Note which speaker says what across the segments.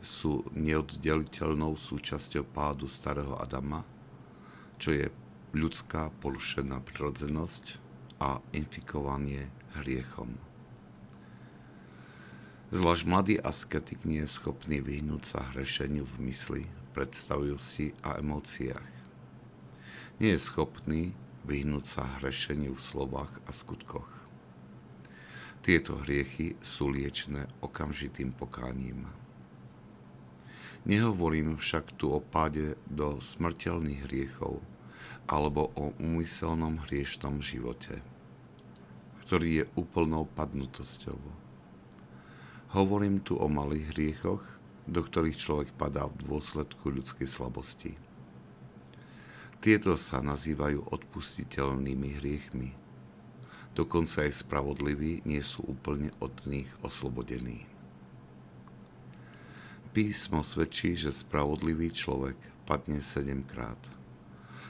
Speaker 1: sú neoddeliteľnou súčasťou pádu starého Adama, čo je ľudská porušená prirodzenosť a infikovanie hriechom. Zvlášť mladý asketik nie je schopný vyhnúť sa hrešeniu v mysli, predstavujosti a emóciách. Nie je schopný vyhnúť sa hrešeniu v slovách a skutkoch. Tieto hriechy sú liečené okamžitým pokáním. Nehovorím však tu o páde do smrteľných hriechov alebo o úmyselnom hriešnom živote, ktorý je úplnou padnutosťou. Hovorím tu o malých hriechoch, do ktorých človek padá v dôsledku ľudskej slabosti. Tieto sa nazývajú odpustiteľnými hriechmi. Dokonca aj spravodliví nie sú úplne od nich oslobodení. Písmo svedčí, že spravodlivý človek padne sedemkrát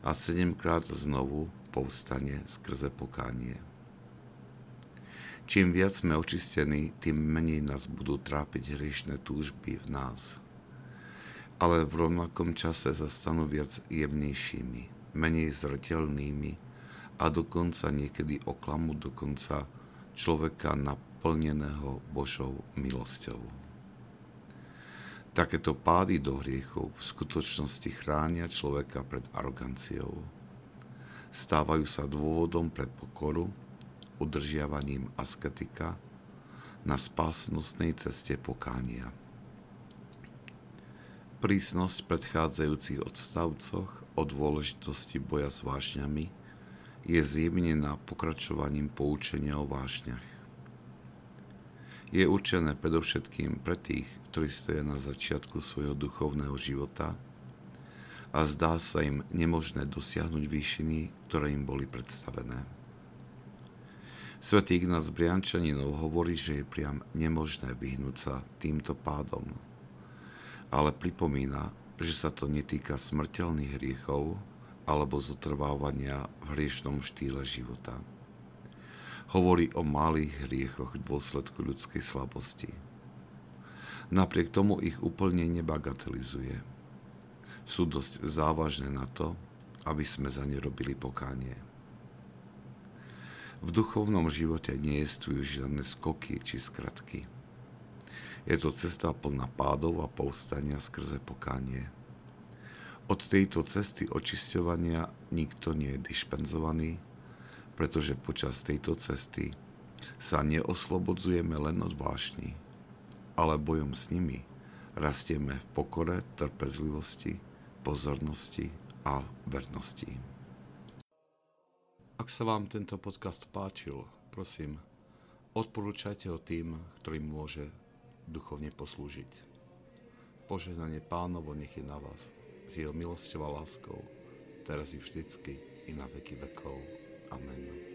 Speaker 1: a sedemkrát znovu povstane skrze pokánie. Čím viac sme očistení, tým menej nás budú trápiť hriešne túžby v nás. Ale v rovnakom čase sa stanú viac jemnejšími, menej zretelnými a dokonca niekedy oklamu dokonca človeka naplneného Božou milosťou. Takéto pády do hriechov v skutočnosti chránia človeka pred aroganciou. Stávajú sa dôvodom pre pokoru, udržiavaním asketika na spásnostnej ceste pokánia. Prísnosť predchádzajúcich odstavcoch o dôležitosti boja s vášňami je zjemnená pokračovaním poučenia o vášňach je určené predovšetkým pre tých, ktorí stoja na začiatku svojho duchovného života a zdá sa im nemožné dosiahnuť výšiny, ktoré im boli predstavené. Svetý Ignác Briančaninov hovorí, že je priam nemožné vyhnúť sa týmto pádom, ale pripomína, že sa to netýka smrteľných hriechov alebo zotrvávania v hriešnom štýle života hovorí o malých hriechoch v dôsledku ľudskej slabosti. Napriek tomu ich úplne nebagatelizuje. Sú dosť závažné na to, aby sme za ne robili pokánie. V duchovnom živote nie existujú žiadne skoky či skratky. Je to cesta plná pádov a povstania skrze pokánie. Od tejto cesty očisťovania nikto nie je dišpenzovaný, pretože počas tejto cesty sa neoslobodzujeme len od vášni, ale bojom s nimi rastieme v pokore, trpezlivosti, pozornosti a vernosti. Ak sa vám tento podcast páčil, prosím, odporúčajte ho tým, ktorým môže duchovne poslúžiť. Požehnanie pánovo nech je na vás, s jeho milosťou a láskou, teraz i vždycky i na veky vekov. Amen.